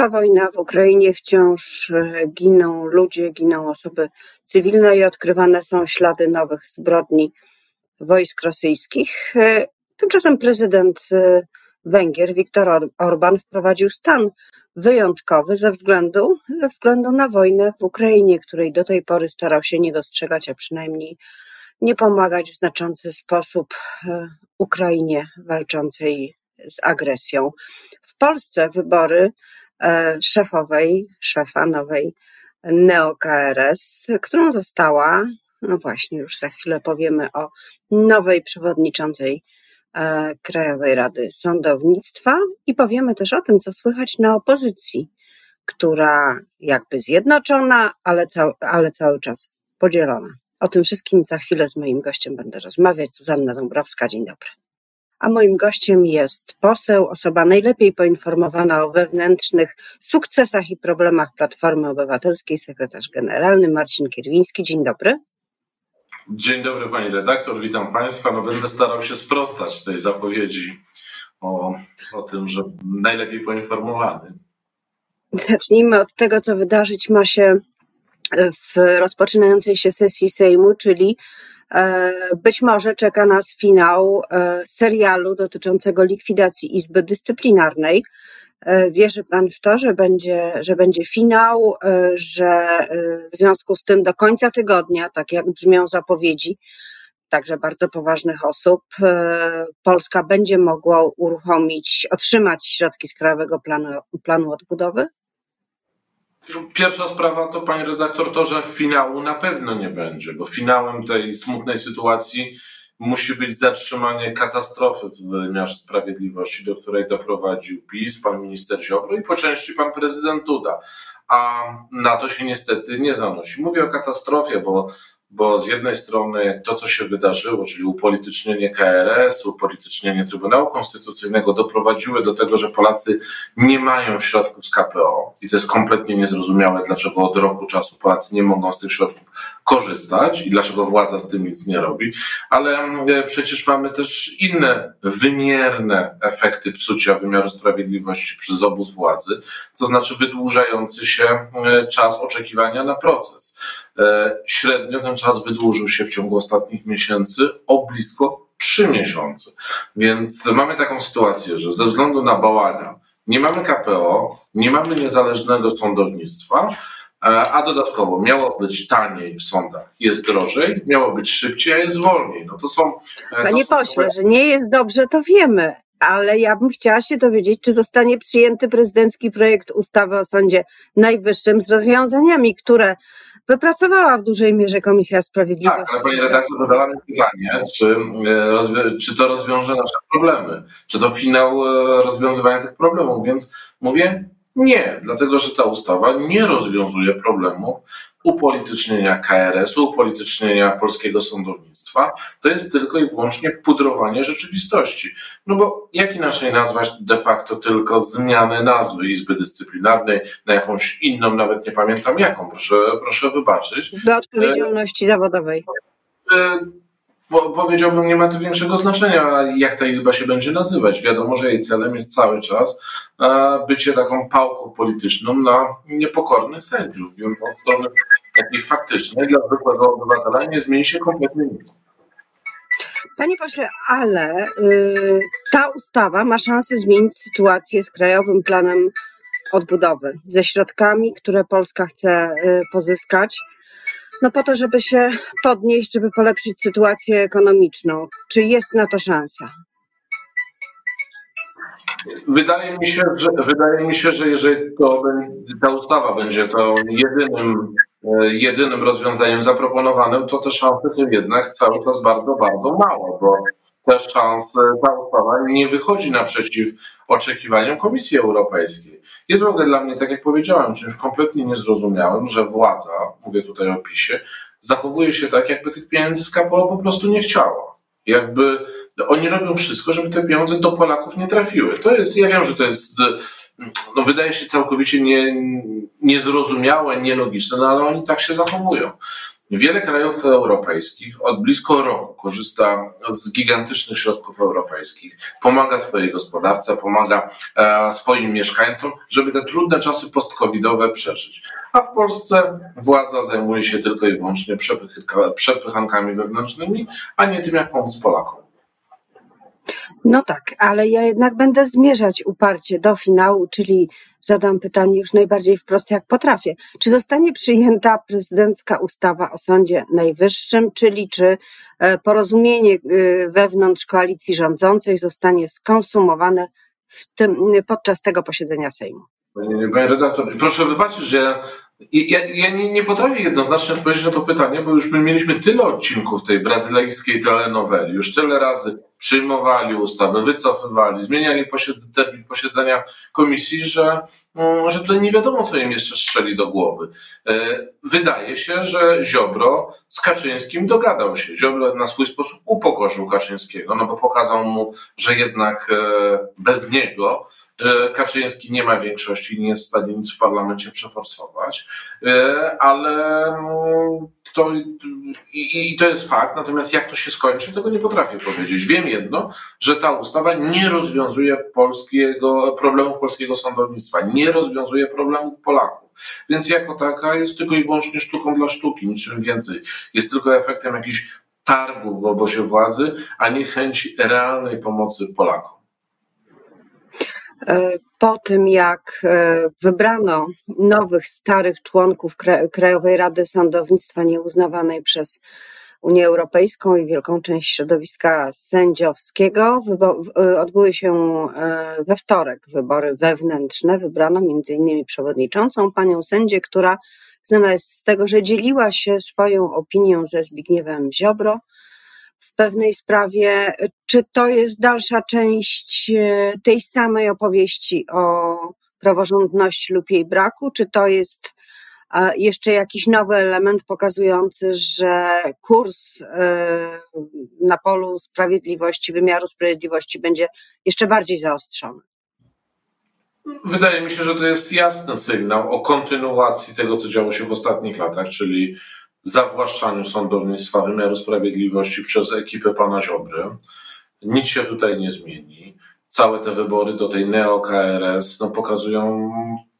Trwa wojna w Ukrainie, wciąż e, giną ludzie, giną osoby cywilne i odkrywane są ślady nowych zbrodni wojsk rosyjskich. E, tymczasem prezydent e, Węgier, Viktor Orban, wprowadził stan wyjątkowy ze względu, ze względu na wojnę w Ukrainie, której do tej pory starał się nie dostrzegać, a przynajmniej nie pomagać w znaczący sposób Ukrainie walczącej z agresją. W Polsce wybory szefowej, szefa nowej NeoKRS, którą została, no właśnie, już za chwilę powiemy o nowej przewodniczącej e, Krajowej Rady Sądownictwa i powiemy też o tym, co słychać na opozycji, która jakby zjednoczona, ale, ale cały czas podzielona. O tym wszystkim za chwilę z moim gościem będę rozmawiać. Zuzanna Dąbrowska, dzień dobry a moim gościem jest poseł, osoba najlepiej poinformowana o wewnętrznych sukcesach i problemach Platformy Obywatelskiej, sekretarz generalny Marcin Kierwiński. Dzień dobry. Dzień dobry pani redaktor, witam państwa. No, będę starał się sprostać tej zapowiedzi o, o tym, że najlepiej poinformowany. Zacznijmy od tego, co wydarzyć ma się w rozpoczynającej się sesji Sejmu, czyli być może czeka nas finał e, serialu dotyczącego likwidacji Izby Dyscyplinarnej. E, wierzy Pan w to, że będzie, że będzie finał, że w związku z tym do końca tygodnia, tak jak brzmią zapowiedzi, także bardzo poważnych osób, Polska będzie mogła uruchomić, otrzymać środki z Krajowego Planu, planu Odbudowy? Pierwsza sprawa to, pani redaktor, to, że finału na pewno nie będzie, bo finałem tej smutnej sytuacji musi być zatrzymanie katastrofy w wymiarze sprawiedliwości, do której doprowadził PiS, pan minister Ziobro i po części pan prezydent Duda. A na to się niestety nie zanosi. Mówię o katastrofie, bo bo z jednej strony to, co się wydarzyło, czyli upolitycznienie KRS, upolitycznienie Trybunału Konstytucyjnego, doprowadziły do tego, że Polacy nie mają środków z KPO i to jest kompletnie niezrozumiałe, dlaczego od roku czasu Polacy nie mogą z tych środków korzystać i dlaczego władza z tym nic nie robi, ale e, przecież mamy też inne wymierne efekty psucia wymiaru sprawiedliwości przez obóz władzy, to znaczy wydłużający się e, czas oczekiwania na proces. E, średnio ten czas wydłużył się w ciągu ostatnich miesięcy o blisko 3 miesiące. Więc mamy taką sytuację, że ze względu na bałagan nie mamy KPO, nie mamy niezależnego sądownictwa, a dodatkowo miało być taniej w sądach, jest drożej, miało być szybciej, a jest wolniej. No to są. E, Panie to pośle, że nie jest dobrze, to wiemy, ale ja bym chciała się dowiedzieć, czy zostanie przyjęty prezydencki projekt ustawy o Sądzie Najwyższym z rozwiązaniami, które wypracowała w dużej mierze Komisja Sprawiedliwości. Tak, ale pani redaktor zadała mi pytanie, czy, e, czy to rozwiąże nasze problemy, czy to finał e, rozwiązywania tych problemów, więc mówię nie, dlatego że ta ustawa nie rozwiązuje problemów upolitycznienia KRS-u, upolitycznienia polskiego sądownictwa. To jest tylko i wyłącznie pudrowanie rzeczywistości. No bo jak inaczej nazwać de facto tylko zmianę nazwy Izby Dyscyplinarnej na jakąś inną, nawet nie pamiętam jaką, proszę, proszę wybaczyć. Izby Odpowiedzialności Zawodowej. E, bo powiedziałbym, nie ma to większego znaczenia, jak ta izba się będzie nazywać. Wiadomo, że jej celem jest cały czas e, bycie taką pałką polityczną na niepokornych sędziów, więc od strony takiej faktycznej dla zwykłego obywatela nie zmieni się kompletnie nic. Panie pośle, ale y, ta ustawa ma szansę zmienić sytuację z Krajowym Planem Odbudowy, ze środkami, które Polska chce y, pozyskać no po to, żeby się podnieść, żeby polepszyć sytuację ekonomiczną. Czy jest na to szansa? Wydaje mi się, że, wydaje mi się, że jeżeli to, ta ustawa będzie to jedynym, e, jedynym rozwiązaniem zaproponowanym, to te szanse są jednak cały czas bardzo, bardzo małe, bo szans ta ustawa nie wychodzi naprzeciw oczekiwaniom Komisji Europejskiej. Jest w ogóle dla mnie, tak jak powiedziałem, czymś kompletnie niezrozumiałym, że władza, mówię tutaj o PiSie, zachowuje się tak, jakby tych pieniędzy z po prostu nie chciała. Jakby oni robią wszystko, żeby te pieniądze do Polaków nie trafiły. To jest, ja wiem, że to jest, no wydaje się całkowicie nie, niezrozumiałe, nielogiczne, no ale oni tak się zachowują. Wiele krajów europejskich od blisko roku korzysta z gigantycznych środków europejskich, pomaga swojej gospodarce, pomaga e, swoim mieszkańcom, żeby te trudne czasy post-covidowe przeżyć. A w Polsce władza zajmuje się tylko i wyłącznie przepychankami wewnętrznymi, a nie tym, jak pomóc Polakom. No tak, ale ja jednak będę zmierzać uparcie do finału, czyli zadam pytanie już najbardziej wprost, jak potrafię. Czy zostanie przyjęta prezydencka ustawa o Sądzie Najwyższym, czyli czy e, porozumienie e, wewnątrz koalicji rządzącej zostanie skonsumowane tym, podczas tego posiedzenia Sejmu? Panie redaktor, proszę wybaczyć, że ja, ja nie, nie, potrafię jednoznacznie odpowiedzieć na to pytanie, bo już my mieliśmy tyle odcinków tej brazylijskiej telenoweli, już tyle razy przyjmowali ustawy, wycofywali, zmieniali termin posiedzenia komisji, że, mm, że tutaj nie wiadomo, co im jeszcze strzeli do głowy. E, wydaje się, że Ziobro z Kaczyńskim dogadał się. Ziobro na swój sposób upokorzył Kaczyńskiego, no bo pokazał mu, że jednak e, bez niego e, Kaczyński nie ma większości i nie jest w stanie nic w parlamencie przeforsować, ale mm, to, i, i, to jest fakt, natomiast jak to się skończy, tego nie potrafię powiedzieć. Wiem jedno, że ta ustawa nie rozwiązuje polskiego, problemów polskiego sądownictwa, nie rozwiązuje problemów Polaków. Więc jako taka jest tylko i wyłącznie sztuką dla sztuki, niczym więcej. Jest tylko efektem jakichś targów w obozie władzy, a nie chęci realnej pomocy Polakom. E, po tym, jak e, wybrano nowych, starych członków Krajowej Rady Sądownictwa nieuznawanej przez Unię Europejską i wielką część środowiska sędziowskiego, e, odbyły się we wtorek wybory wewnętrzne. Wybrano m.in. przewodniczącą panią sędzię, która znana jest z tego, że dzieliła się swoją opinią ze Zbigniewem Ziobro w pewnej sprawie. Czy to jest dalsza część e, tej samej opowieści o praworządności lub jej braku, czy to jest e, jeszcze jakiś nowy element pokazujący, że kurs e, na polu sprawiedliwości, wymiaru sprawiedliwości będzie jeszcze bardziej zaostrzony? Wydaje mi się, że to jest jasny sygnał o kontynuacji tego, co działo się w ostatnich latach, czyli zawłaszczaniu sądownictwa, wymiaru sprawiedliwości przez ekipę pana Ziobry. Nic się tutaj nie zmieni. Całe te wybory do tej neo-KRS no, pokazują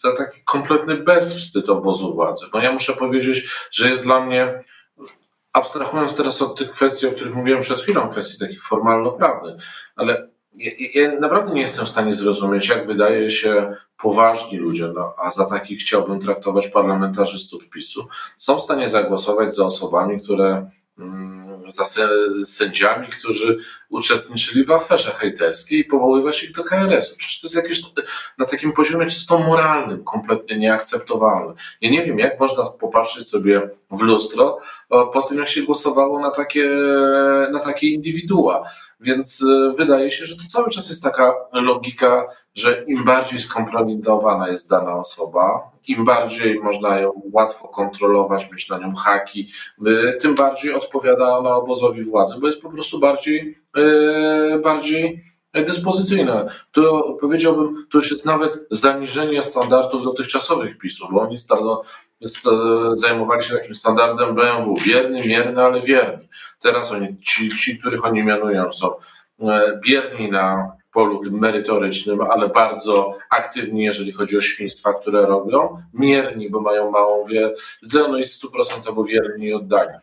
to taki kompletny bezwstyd obozu władzy. Bo ja muszę powiedzieć, że jest dla mnie, abstrahując teraz od tych kwestii, o których mówiłem przed chwilą, kwestii takich formalno-prawnych, ale ja, ja, naprawdę nie jestem w stanie zrozumieć, jak wydaje się poważni ludzie, no, a za takich chciałbym traktować parlamentarzystów PiSu, są w stanie zagłosować za osobami, które mm, za sędziami, którzy uczestniczyli w aferze hejterskiej i powoływać ich do KRS-u. Przecież to jest jakieś na takim poziomie czysto moralnym, kompletnie nieakceptowalne. Ja nie wiem, jak można popatrzeć sobie w lustro po tym, jak się głosowało na takie, na takie indywidua. Więc e, wydaje się, że to cały czas jest taka logika, że im bardziej skompromitowana jest dana osoba, im bardziej można ją łatwo kontrolować, mieć na nią haki, tym bardziej odpowiada ona obozowi władzy, bo jest po prostu bardziej, e, bardziej dyspozycyjne. To powiedziałbym, to już jest nawet zaniżenie standardów dotychczasowych PiSu, bo oni zajmowali się takim standardem BMW, bierny, mierny, ale wierny. Teraz oni, ci, ci których oni mianują, są e, bierni na polu merytorycznym, ale bardzo aktywni, jeżeli chodzi o świństwa, które robią, mierni, bo mają małą wiedzę, no i stuprocentowo wierni i oddani.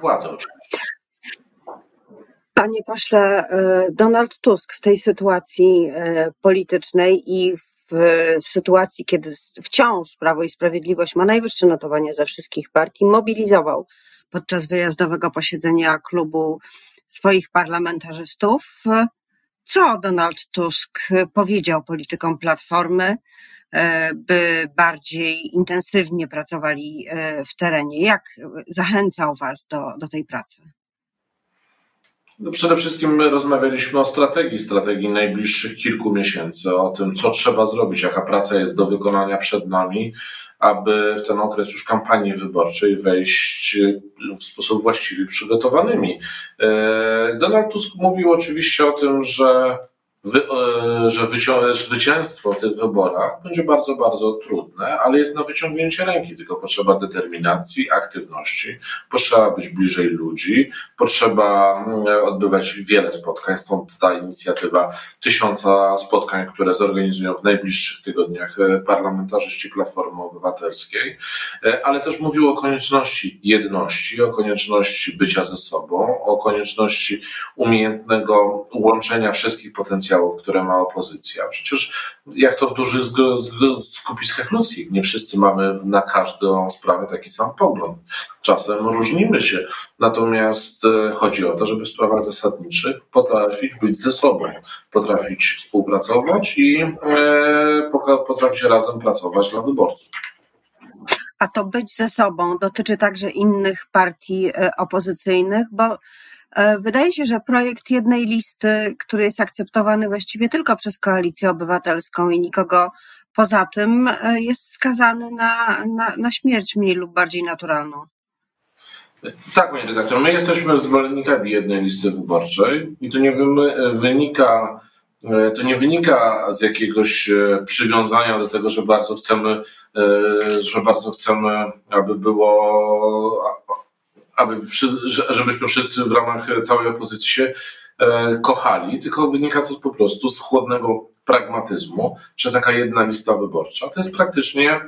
Władza oczywiście. Panie pośle, e, Donald Tusk w tej sytuacji e, politycznej i w, sytuacji, kiedy wciąż Prawo i Sprawiedliwość ma najwyższe notowanie ze wszystkich partii, mobilizował podczas wyjazdowego posiedzenia klubu swoich parlamentarzystów. Co Donald Tusk powiedział politykom Platformy, e, by bardziej intensywnie pracowali w terenie? Jak zachęcał Was do, do tej pracy? No przede wszystkim my rozmawialiśmy o strategii, strategii najbliższych kilku miesięcy, o tym, co trzeba zrobić, jaka praca jest do wykonania przed nami, aby w ten okres już kampanii wyborczej wejść w sposób właściwie przygotowanymi. E, Donald Tusk mówił oczywiście o tym, że wy, e, że zwycięstwo w tych wyborach będzie bardzo, bardzo trudne, ale jest na wyciągnięcie ręki, tylko potrzeba determinacji, aktywności, potrzeba być bliżej ludzi, potrzeba mm, odbywać wiele spotkań, stąd ta inicjatywa tysiąca spotkań, które zorganizują w najbliższych tygodniach e, parlamentarzyści Platformy Obywatelskiej, e, ale też mówił o konieczności jedności, o konieczności bycia ze sobą, o konieczności umiejętnego łączenia wszystkich potencjałów potencjałów, które ma opozycja. Przecież jak to w dużych skupiskach ludzkich, nie wszyscy mamy na każdą sprawę taki sam pogląd. Czasem różnimy się, natomiast e, chodzi o to, żeby w sprawach zasadniczych potrafić być ze sobą, potrafić współpracować i e, potrafić razem pracować dla wyborców. A to być ze sobą dotyczy także innych partii e, opozycyjnych, bo wydaje się, że projekt jednej listy, który jest akceptowany właściwie tylko przez koalicję obywatelską i nikogo poza tym, e, jest skazany na, na, na śmierć mniej lub bardziej naturalną. Tak, panie redaktor, my jesteśmy zwolennikami jednej listy wyborczej i to nie wynika, e, to nie wynika z jakiegoś przywiązania do tego, że bardzo chcemy, że bardzo chcemy, aby było aby, żebyśmy wszyscy w ramach całej opozycji się e, kochali, tylko wynika to po prostu z chłodnego pragmatyzmu, że taka jedna lista wyborcza to jest praktycznie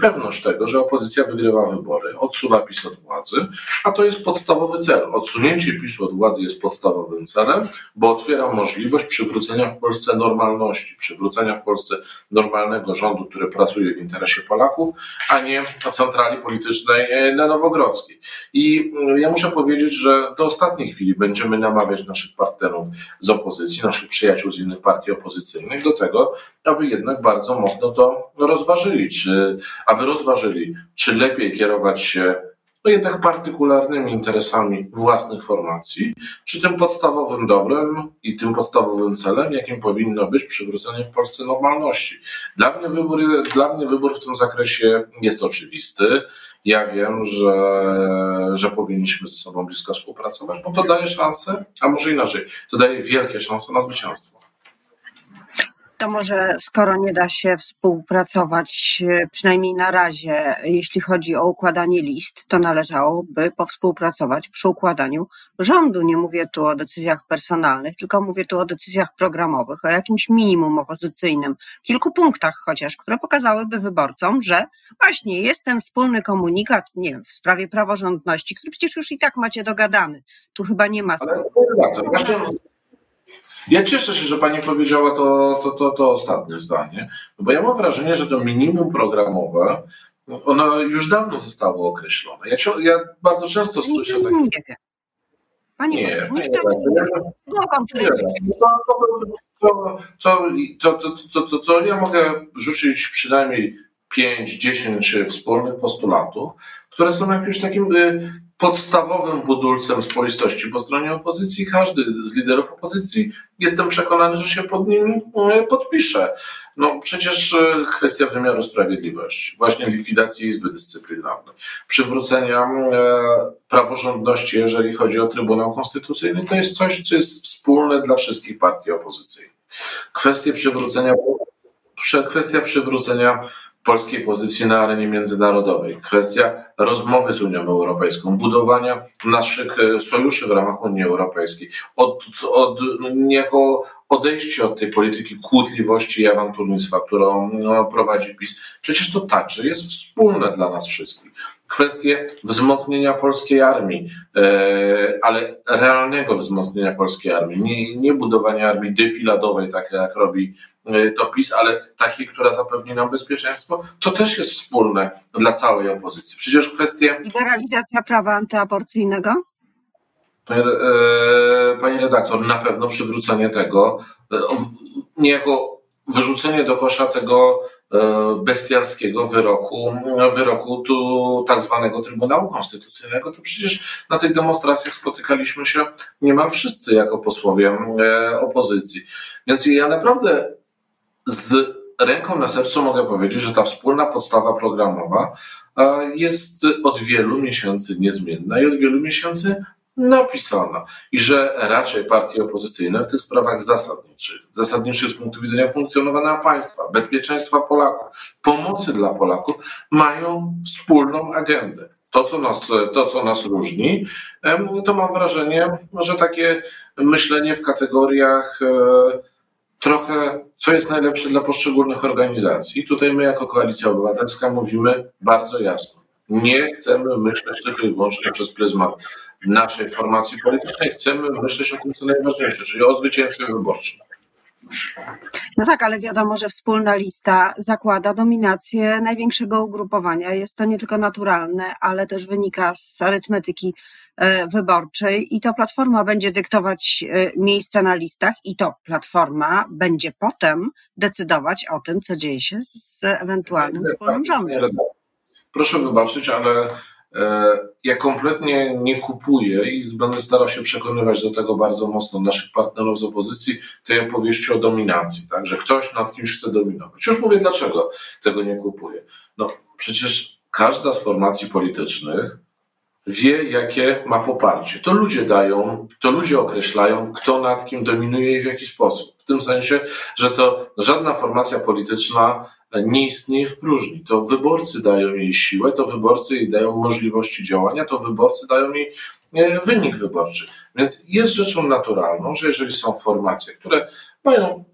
pewność tego, że opozycja wygrywa wybory, odsuwa PiS od władzy, a to jest podstawowy cel. Odsunięcie PiSu od władzy jest podstawowym celem, bo otwiera możliwość przywrócenia w Polsce normalności, przywrócenia w Polsce normalnego rządu, który pracuje w interesie Polaków, a nie centrali politycznej e, na Nowogrodzkiej. I mm, ja muszę powiedzieć, że do ostatniej chwili będziemy namawiać naszych partnerów z opozycji, naszych przyjaciół z innych partii opozycyjnych do tego, aby jednak bardzo mocno to rozważyli, czy aby rozważyli, czy lepiej kierować się no jednak partykularnymi interesami własnych formacji, czy tym podstawowym dobrem i tym podstawowym celem, jakim powinno być przywrócenie w Polsce normalności. Dla mnie wybór, dla mnie wybór w tym zakresie jest oczywisty. Ja wiem, że, że powinniśmy ze sobą blisko współpracować, bo to daje szansę, a może inaczej, to daje wielkie szanse na zwycięstwo to może skoro nie da się współpracować, e, przynajmniej na razie, jeśli chodzi o układanie list, to należałoby powspółpracować przy układaniu rządu. Nie mówię tu o decyzjach personalnych, tylko mówię tu o decyzjach programowych, o jakimś minimum opozycyjnym, kilku punktach chociaż, które pokazałyby wyborcom, że właśnie jest ten wspólny komunikat, nie wiem, w sprawie praworządności, który przecież już i tak macie dogadany. Tu chyba nie ma. Ale, ja cieszę się, że Pani powiedziała to, to, to, to ostatnie zdanie, bo ja mam wrażenie, że to minimum programowe, ono już dawno zostało określone. Ja, ja bardzo często słyszę takie... Nie wiem. Panie nie, Boże, nikt tego nie wie. To, to, to, to, to ja mogę rzucić przynajmniej 5-10 wspólnych postulatów, które są jakimś takim y, podstawowym budulcem spoistości po stronie opozycji. Każdy z liderów opozycji jestem przekonany, że się pod nim e, podpisze. No przecież e, kwestia wymiaru sprawiedliwości, właśnie likwidacji Izby Dyscyplinarnej, przywrócenia e, praworządności, jeżeli chodzi o Trybunał Konstytucyjny, to jest coś, co jest wspólne dla wszystkich partii opozycyjnych. Kwestia przywrócenia, kwestia przywrócenia polskiej pozycji na arenie międzynarodowej, kwestia rozmowy z Unią Europejską, budowania naszych e, sojuszy w ramach Unii Europejskiej, od, od niejako odejście od tej polityki kłótliwości i awanturnictwa, którą no, prowadzi PiS. Przecież to także jest wspólne dla nas wszystkich kwestię wzmocnienia polskiej armii, e, ale realnego wzmocnienia polskiej armii, nie, nie budowania armii defiladowej, tak jak robi e, to PiS, ale takiej, która zapewni nam bezpieczeństwo, to też jest wspólne dla całej opozycji. Przecież kwestie... Liberalizacja prawa antyaborcyjnego? Panie, e, redaktor, na pewno przywrócenie tego, niejako wyrzucenie do kosza tego bestialskiego wyroku, wyroku tu tak zwanego Trybunału Konstytucyjnego, to przecież na tych demonstracjach spotykaliśmy się niemal wszyscy jako posłowie e, opozycji. Więc ja naprawdę z ręką na sercu mogę powiedzieć, że ta wspólna podstawa programowa e, jest od wielu miesięcy niezmienna i od wielu miesięcy napisana i że raczej partie opozycyjne w tych sprawach zasadniczych, zasadniczych z punktu widzenia funkcjonowania państwa, bezpieczeństwa Polaków, pomocy dla Polaków, mają wspólną agendę. To co, nas, to, co nas różni, to mam wrażenie, że takie myślenie w kategoriach e, trochę, co jest najlepsze dla poszczególnych organizacji. Tutaj my, jako Koalicja Obywatelska, mówimy bardzo jasno. Nie chcemy myśleć tylko i wyłącznie przez pryzmat naszej formacji politycznej. Chcemy myśleć o tym, co najważniejsze, czyli o zwycięstwie wyborczym. No tak, ale wiadomo, że wspólna lista zakłada dominację największego ugrupowania. Jest to nie tylko naturalne, ale też wynika z arytmetyki e, wyborczej i to Platforma będzie dyktować e, miejsca na listach i to Platforma będzie potem decydować o tym, co dzieje się z ewentualnym wspólnym rządem. Proszę wybaczyć, ale e, ja kompletnie nie kupuję i będę starał się przekonywać do tego bardzo mocno naszych partnerów z opozycji tej opowieści o dominacji, tak? że ktoś nad kimś chce dominować. Już mówię, dlaczego tego nie kupuję. No przecież każda z formacji politycznych wie, jakie ma poparcie. To ludzie dają, to ludzie określają, kto nad kim dominuje i w jaki sposób. W tym sensie, że to żadna formacja polityczna nie istnieje w próżni. To wyborcy dają jej siłę, to wyborcy jej dają możliwości działania, to wyborcy dają jej e, wynik wyborczy. Więc jest rzeczą naturalną, że jeżeli są formacje, które mają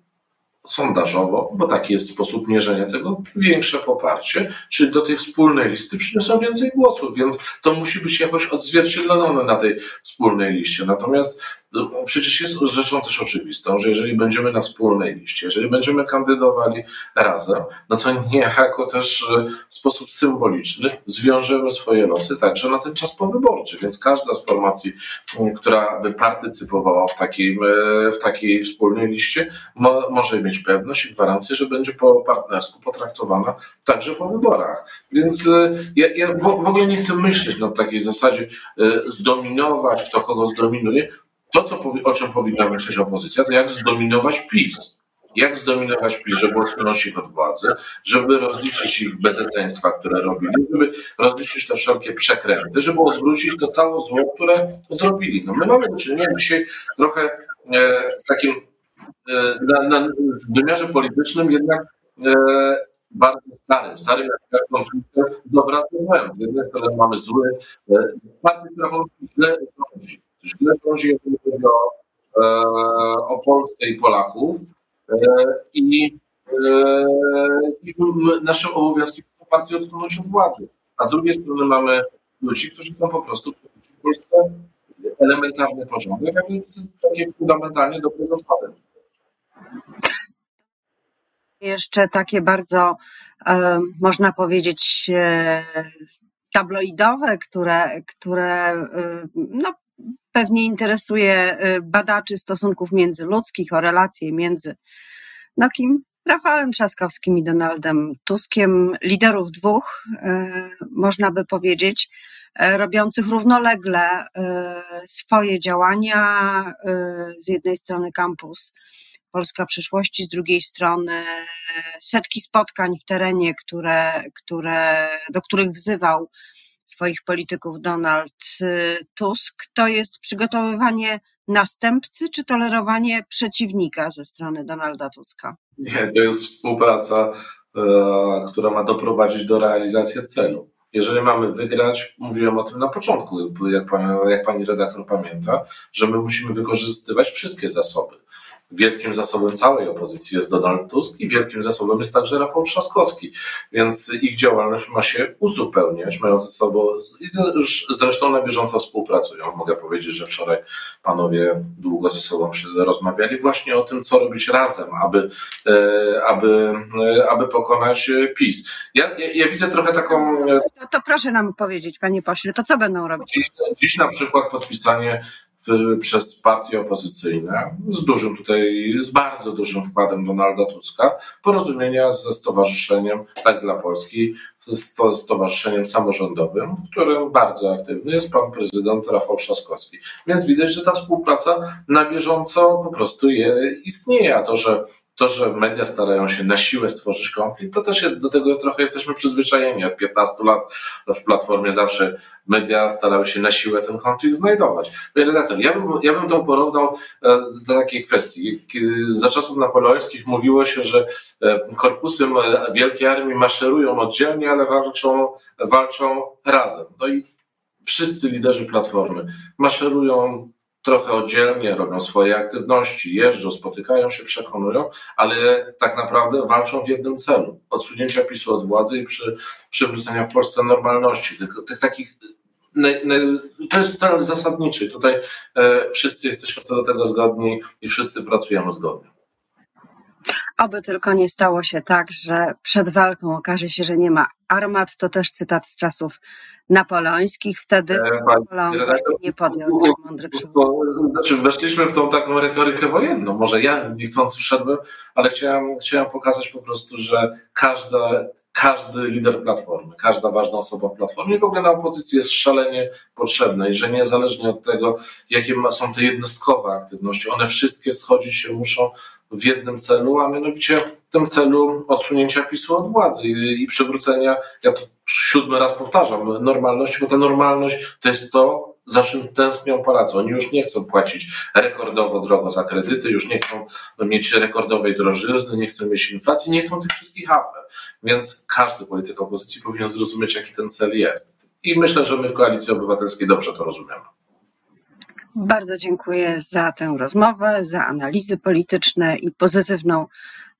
sondażowo, bo taki jest sposób mierzenia tego, większe poparcie, czyli do tej wspólnej listy przyniosą więcej głosów, więc to musi być jakoś odzwierciedlone na tej wspólnej liście. Natomiast no, przecież jest rzeczą też oczywistą, że jeżeli będziemy na wspólnej liście, jeżeli będziemy kandydowali razem, no to niejako też e, w sposób symboliczny zwiążemy swoje losy także na ten czas powyborczy. Więc każda z formacji, która by partycypowała w takiej, e, w takiej wspólnej liście, mo, może mieć pewność i gwarancję, że będzie po partnersku potraktowana także po wyborach. Więc e, ja, ja w, w ogóle nie chcę myśleć na takiej zasadzie zdominować, kto kogo zdominuje, to, co, o czym powinna myśleć opozycja, to jak zdominować PiS. Jak zdominować PiS, żeby odsunąć ich od władzy, żeby rozliczyć ich bezeceństwa, które robili, żeby rozliczyć te wszelkie przekręty, żeby odwrócić to całe zło, które zrobili. No my mamy do czynienia dzisiaj trochę e, z takim e, na, na, w wymiarze politycznym jednak e, bardzo starym, starym jak konfliktem dobra z złem. Z jednej strony mamy zły, partię, która źle rządzi źle rządzi, jeżeli chodzi o, e, o Polskę i Polaków. E, I, e, i naszym obowiązkiem jest partię odsunąć od władzy. A z drugiej strony mamy ludzi, którzy chcą po prostu w Polsce elementarny porządek, a więc takie fundamentalnie dobre zasady. Jeszcze takie bardzo, można powiedzieć, tabloidowe, które, które no, pewnie interesuje y, badaczy stosunków międzyludzkich, o relacje między no kim? Rafałem Trzaskowskim i Donaldem Tuskiem, liderów dwóch, y, można by powiedzieć, y, robiących równolegle swoje działania. Z jednej strony kampus Polska przyszłości, z drugiej strony setki spotkań w terenie, które, które, do których wzywał swoich polityków Donald y, Tusk, to jest przygotowywanie następcy czy tolerowanie przeciwnika ze strony Donalda Tuska? Nie, to jest współpraca, e, która ma doprowadzić do realizacji celu. Jeżeli mamy wygrać, mówiłem o tym na początku, jak, jak pani redaktor pamięta, że my musimy wykorzystywać wszystkie zasoby. Wielkim zasobem całej opozycji jest Donald Tusk i wielkim zasobem jest także Rafał Trzaskowski, więc ich działalność ma się uzupełniać, mają ze sobą, zresztą na bieżąco współpracują. Mogę powiedzieć, że wczoraj panowie długo ze sobą się rozmawiali właśnie o tym, co robić razem, aby, e, aby, e, aby pokonać PiS. Ja, ja, ja widzę trochę taką... To, to, proszę nam powiedzieć, panie pośle, to co będą robić? Dziś, dziś na przykład podpisanie przez partie opozycyjne, z dużym tutaj, z bardzo dużym wkładem Donalda Tuska, porozumienia ze stowarzyszeniem Tak dla Polski, z stowarzyszeniem samorządowym, w którym bardzo aktywny jest pan prezydent Rafał Trzaskowski. Więc widać, że ta współpraca na bieżąco po prostu je, istnieje, a to, że to, że media starają się na siłę stworzyć konflikt, to też do tego trochę jesteśmy przyzwyczajeni. Od 15 lat w Platformie zawsze media starały się na siłę ten konflikt znajdować. Panie redaktor, ja bym, ja bym to porównał e, do takiej kwestii. Za czasów napoleońskich mówiło się, że e, korpusy Wielkiej Armii maszerują oddzielnie, ale walczą, walczą razem. No i wszyscy liderzy Platformy maszerują trochę oddzielnie, robią swoje aktywności, jeżdżą, spotykają się, przekonują, ale tak naprawdę walczą w jednym celu odsunięcia PiSu od władzy i przy, przywrócenia w Polsce normalności. Tych, tych takich to jest cel zasadniczy. Tutaj e, wszyscy jesteśmy co do tego zgodni i wszyscy pracujemy zgodnie. Oby tylko nie stało się tak, że przed walką okaże się, że nie ma armat. To też cytat z czasów napoleońskich. Wtedy e, Napoleon nie podjął tak mądrych Znaczy, weszliśmy w tą taką retorykę wojenną. Może ja niechcący wszedłem, ale chciałem, chciałem pokazać po prostu, że każda, każdy lider Platformy, każda ważna osoba w Platformie w ogóle na opozycji jest szalenie potrzebna i że niezależnie od tego, jakie są te jednostkowe aktywności, one wszystkie schodzić się muszą w jednym celu, a mianowicie w tym celu odsunięcia PiSu od władzy i, i przywrócenia, ja to siódmy raz powtarzam, normalności, bo ta normalność to jest to, za czym tęsknią Polacy. Oni już nie chcą płacić rekordowo drogo za kredyty, już nie chcą mieć rekordowej drożyzny, nie chcą mieć inflacji, nie chcą tych wszystkich afer. Więc każdy polityk opozycji powinien zrozumieć, jaki ten cel jest. I myślę, że my w Koalicji Obywatelskiej dobrze to rozumiemy. Bardzo dziękuję za tę rozmowę, za analizy polityczne i pozytywną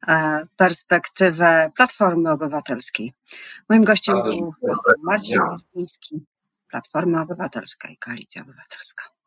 e, perspektywę Platformy Obywatelskiej. Moim gościem był Marcin Marciński, Platforma Obywatelska i Koalicja Obywatelska.